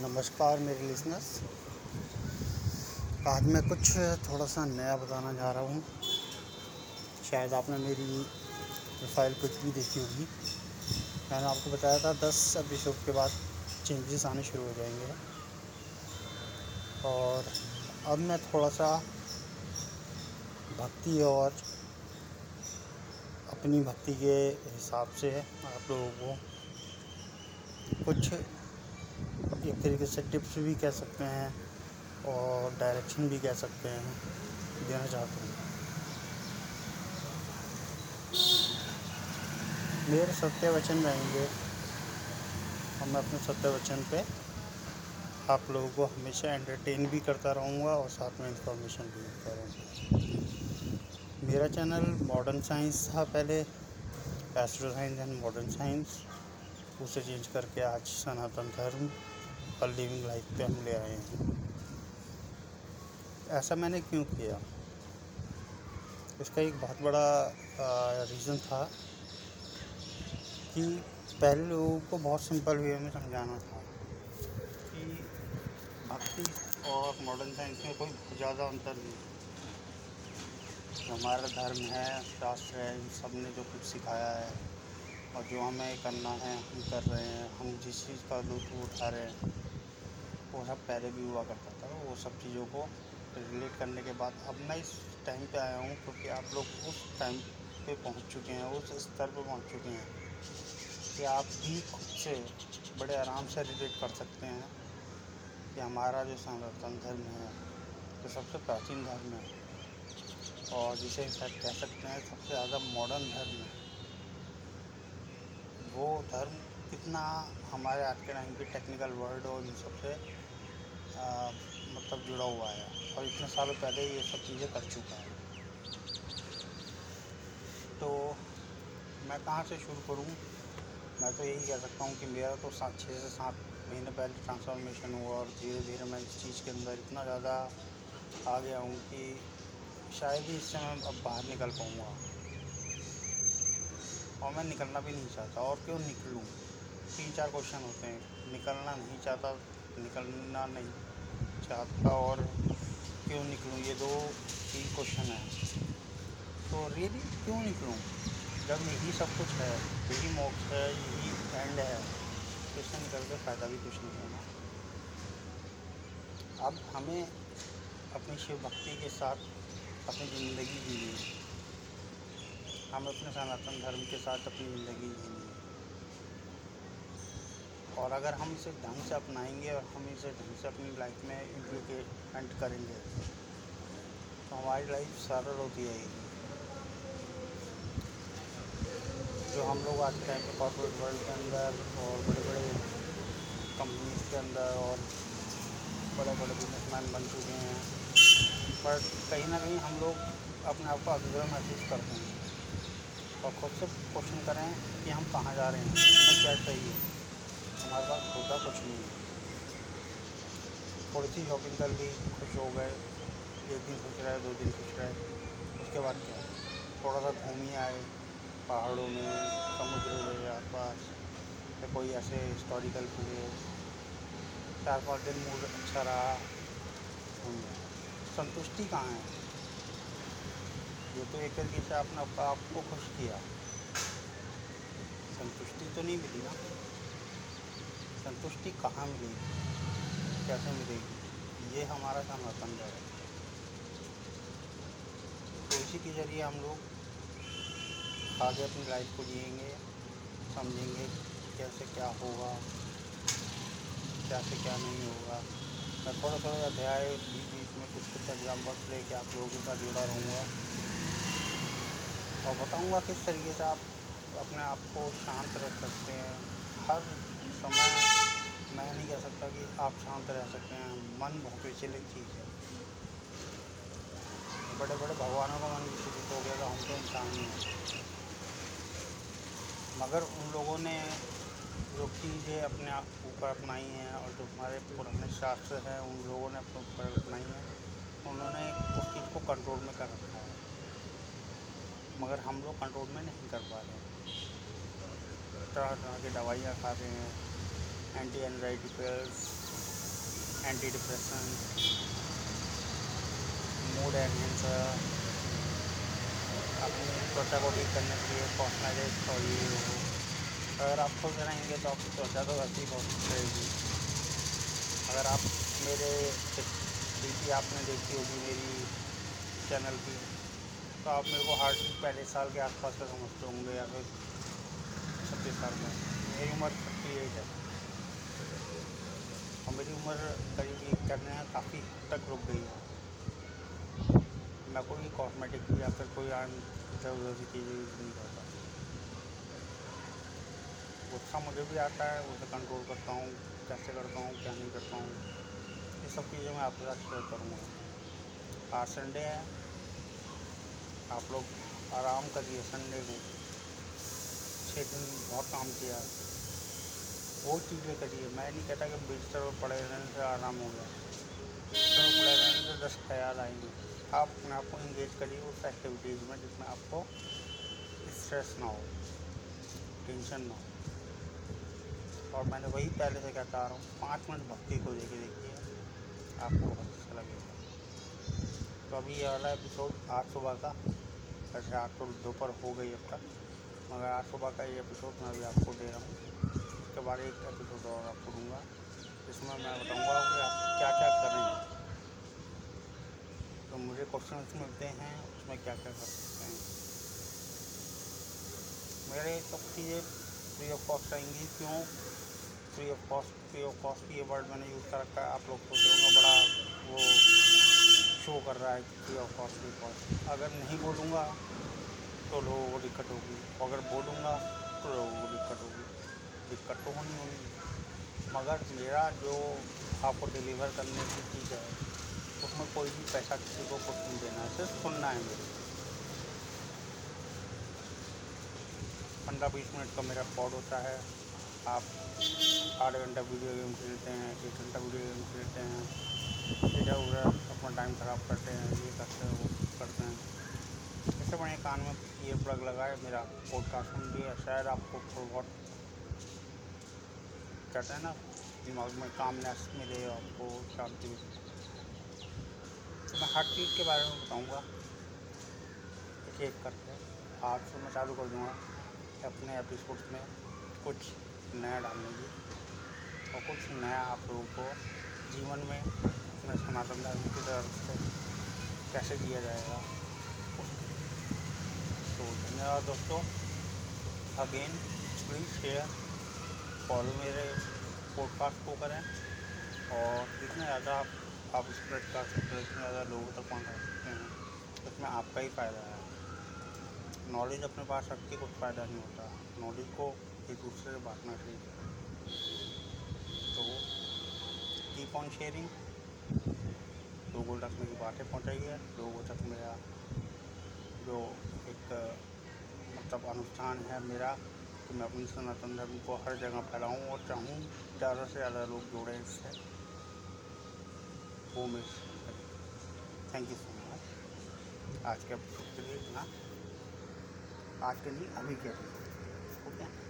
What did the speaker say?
नमस्कार मेरे लिसनर्स आज मैं कुछ थोड़ा सा नया बताना जा रहा हूँ। शायद आपने मेरी प्रोफ़ाइल कुछ भी देखी होगी। मैंने आपको बताया था, दस एपिसोड के बाद चेंजेस आने शुरू हो जाएँगे। और अब मैं थोड़ा सा भक्ति और अपनी भक्ति के हिसाब से आप लोगों को कुछ एक तरीके से टिप्स भी कह सकते हैं और डायरेक्शन भी कह सकते हैं, देना चाहता हूँ। मेरे सत्य वचन रहेंगे। और मैं अपने सत्य वचन पे आप लोगों को हमेशा एंटरटेन भी करता रहूँगा और साथ में इंफॉर्मेशन भी देता रहूँगा। मेरा चैनल मॉडर्न साइंस था पहले। Astro science and modern science उसे चेंज करके आज सनातन धर्म और लिविंग लाइफ पे हम ले आए हैं। ऐसा मैंने क्यों किया? इसका एक बहुत बड़ा रीज़न था कि पहले लोगों को बहुत सिंपल वे में समझाना था कि भक्ति और मॉडर्न साइंस में कोई ज़्यादा अंतर नहीं हमारा धर्म है, शास्त्र है, इन सबने जो कुछ सिखाया है और जो हमें करना है, हम कर रहे हैं, हम जिस चीज़ का लुत्फ उठा रहे हैं वो सब पहले भी हुआ करता था, वो सब चीज़ों को रिलेट करने के बाद अब मैं इस टाइम पे आया हूँ, क्योंकि आप लोग उस टाइम पे पहुँच चुके हैं, उस स्तर पे पहुँच चुके हैं कि आप भी खुद से बड़े आराम से रिलेट कर सकते हैं कि हमारा जो सनातन धर्म है, जो सबसे प्राचीन धर्म है, और जिसे कह सकते हैं सबसे ज़्यादा मॉडर्न धर्म है, वो धर्म कितना हमारे आज के टाइम की टेक्निकल वर्ल्ड और इन सबसे मतलब जुड़ा हुआ है और इतने सालों पहले ये सब चीज़ें कर चुका है। तो मैं कहाँ से शुरू करूँ? मैं तो यही कह सकता हूँ कि मेरा तो सात, छः से सात महीने पहले ट्रांसफॉर्मेशन हुआ और धीरे धीरे मैं इस चीज़ के अंदर इतना ज़्यादा आ गया हूँ कि शायद ही इससे मैं अब बाहर निकल पाऊँगा। और मैं निकलना भी नहीं चाहता और क्यों निकलूँ? तीन चार क्वेश्चन होते हैं। निकलना नहीं चाहता, निकलना नहीं। चाहता और क्यों निकलूँ? ये दो तीन क्वेश्चन हैं। तो रियली क्यों निकलूँ? जब यही सब कुछ है, यही मोक्ष है, यही एंड है इससे निकल के फ़ायदा भी कुछ नहीं है अब हमें अपनी शिव भक्ति के साथ अपनी ज़िंदगी जीनी है। हम अपने सनातन धर्म के साथ अपनी ज़िंदगी जीनी है। और अगर हम इसे ढंग से अपनाएँगे और हम इसे ढंग से अपनी लाइफ में इम्प्लीकेंट करेंगे तो हमारी लाइफ सरल होती रहेगी जो हम लोग आज टाइम पे कॉर्पोरेट वर्ल्ड के अंदर और बड़े बड़े कंपनीज़ के अंदर और बड़े बड़े बिजनेसमैन बन चुके हैं, पर कहीं ना कहीं हम लोग अपने आप को अधूरा महसूस करते हैं। और खुद से क्वेश्चन करें कि हम कहाँ जा रहे हैं, हमें क्या चाहिए। हमारे पास का कुछ नहीं। है थोड़ी सी शॉपिंग कर ली, खुश हो गए। एक दिन खुश रहे, दो दिन खुश रहे। उसके बाद क्या? थोड़ा सा घूम ही आए, पहाड़ों में, समुद्र के आसपास, या कोई ऐसे हिस्टोरिकल प्लेस चार पाँच दिन मूड अच्छा रहा। घूम संतुष्टि कहाँ है? ये तो एक तरीके से आपने आपको खुश किया। संतुष्टि तो नहीं मिली ना। संतुष्टि कहाँ मिलेगी? कैसे मिलेगी? ये हमारा समर्थन है। इसी के ज़रिए हम लोग आगे अपनी लाइफ को जिएँगे, समझेंगे कैसे क्या होगा, कैसे क्या नहीं होगा। मैं थोड़ा थोड़ा अध्याय बीच बीच में कुछ कुछ एग्जाम्पल्स लेके आप लोगों के साथ जुड़ा रहूँगा। और बताऊँगा किस तरीके से आप अपने आप को शांत रख सकते हैं। हर समय मैं नहीं कह सकता कि आप शांत रह सकते हैं। मन बहुत विचलित चीज़ है। बड़े बड़े भगवानों का मन विचलित हो गया तो हम तो इंसान ही हैं। मगर उन लोगों ने जो चीज़ें अपने आप ऊपर अपनाई हैं और जो हमारे पुराने शास्त्र हैं, उन लोगों ने अपने ऊपर अपनाई हैं। उन्होंने उस चीज़ को कंट्रोल में कर रखा है। मगर हम लोग कंट्रोल में नहीं कर पा रहे तरह तरह की दवाइयाँ खा रहे हैं। Anti anxiety pills anti depression mood enhancer अपनी त्वचा को ठीक करने के लिए कॉस्मेटिक्स और ये अगर आप खुश रहेंगे तो आपकी त्वचा तो वैसे ही बहुत रहेगी। अगर आप मेरे डीपी आपने देखी होगी मेरी चैनल की तो आप मेरे को हार्ड पहले साल के आसपास का समझते होंगे या फिर छब्बीस साल में। मेरी उम्र थर्टी एट है। मेरी उम्र करीब ये करने काफ़ी तक रुक गई है। मैं कोई कॉस्मेटिक या फिर कोई इधर उधर की चीज़ें यूज़ नहीं करता। गुस्सा मुझे भी आता है, उसे कंट्रोल करता हूँ, कैसे करता हूँ, क्या नहीं करता हूँ, ये सब चीज़ें मैं आपके साथ शेयर करूँगा। आज संडे है, आप लोग आराम करिए संडे को छः दिन बहुत काम किया। वो चीज़ें करिए मैं नहीं कहता कि बिस्तर पर पड़े रहने से आराम हो गया। बिस्तर पर पड़े रहने से दस ख्याल आएँगे। आप अपने आप को इंगेज करिए उस एक्टिविटीज़ में जिसमें आपको स्ट्रेस ना हो टेंशन ना हो। और मैंने वही पहले से कहता आ रहा हूँ, पाँच मिनट भक्ति को देखे देखिए, आपको बहुत अच्छा लगेगा। तो अभी ये वाला एपिसोड आज सुबह का वैसे आज तो दोपहर हो गई अब तक, मगर आज सुबह का ये एपिसोड मैं अभी आपको दे रहा हूँ। उसके बाद एक एपिसोड और आपको दूँगा। जिसमें मैं बताऊँगा कि आप क्या क्या करें तो मुझे क्वेश्चन मिलते हैं, उसमें क्या क्या कर सकते हैं। मेरे सब चीज़ें फ्री ऑफ़ कॉस्ट आएँगी क्यों? Free of cost free of cost ये वर्ड मैंने यूज़ कर रखा है आप लोग सोच रहे होंगे, बड़ा वो शो कर रहा है free of cost free cost अगर नहीं बोलूँगा तो लोगों को दिक्कत होगी। अगर बोलूँगा तो लोगों को दिक्कत होगी। दिक्कत तो होनी होगी। मगर मेरा जो आपको डिलीवर करने की चीज़ है, उसमें कोई भी पैसा किसी को कुछ नहीं देना है, सिर्फ़ सुनना है मेरे पंद्रह बीस मिनट का मेरा पॉड होता है। आप आठ घंटा वीडियो गेम खेलते हैं, एक घंटा वीडियो गेम खेलते हैं इधर उधर अपना टाइम ख़राब करते हैं, ये करते हैं, वो करते हैं। इससे बड़े कान में ये प्लग लगाए, मेरा पॉडकास्ट सुन लिया, शायद आपको थोड़ा बहुत कहते हैं ना, दिमाग में कामनेस मिले आपको, शांति मिले। तो मैं हर चीज़ के बारे में बताऊँगा। एक एक करके, आज से मैं चालू कर दूँगा अपने एपिसोड में कुछ नया डालने की। और कुछ नया आप लोगों को जीवन में अपने सनातन धर्म की तरफ़ से कैसे दिया जाएगा। तो धन्यवाद दोस्तों। अगेन प्लीज़ शेयर फॉलो मेरे पॉडकास्ट को करें और जितने ज़्यादा आप आप स्प्रेड कर सकते हो, जितने ज़्यादा लोगों तक पहुँचा सकते हैं, उसमें आपका ही फ़ायदा है। नॉलेज अपने पास रख के कुछ फ़ायदा नहीं होता। नॉलेज को एक दूसरे से बांटना चाहिए। तो कीप ऑन शेयरिंग लोगों तक मेरी बातें पहुँचाइए। लोगों तक मेरा जो एक मतलब अनुष्ठान है मेरा कि मैं अपनी सनातन धर्म को हर जगह फैलाऊं और चाहूँ ज़्यादा से ज़्यादा लोग जुड़े इससे। वो miss thank you so much आज के लिए इतना। आज के लिए अभी के लिए। ओके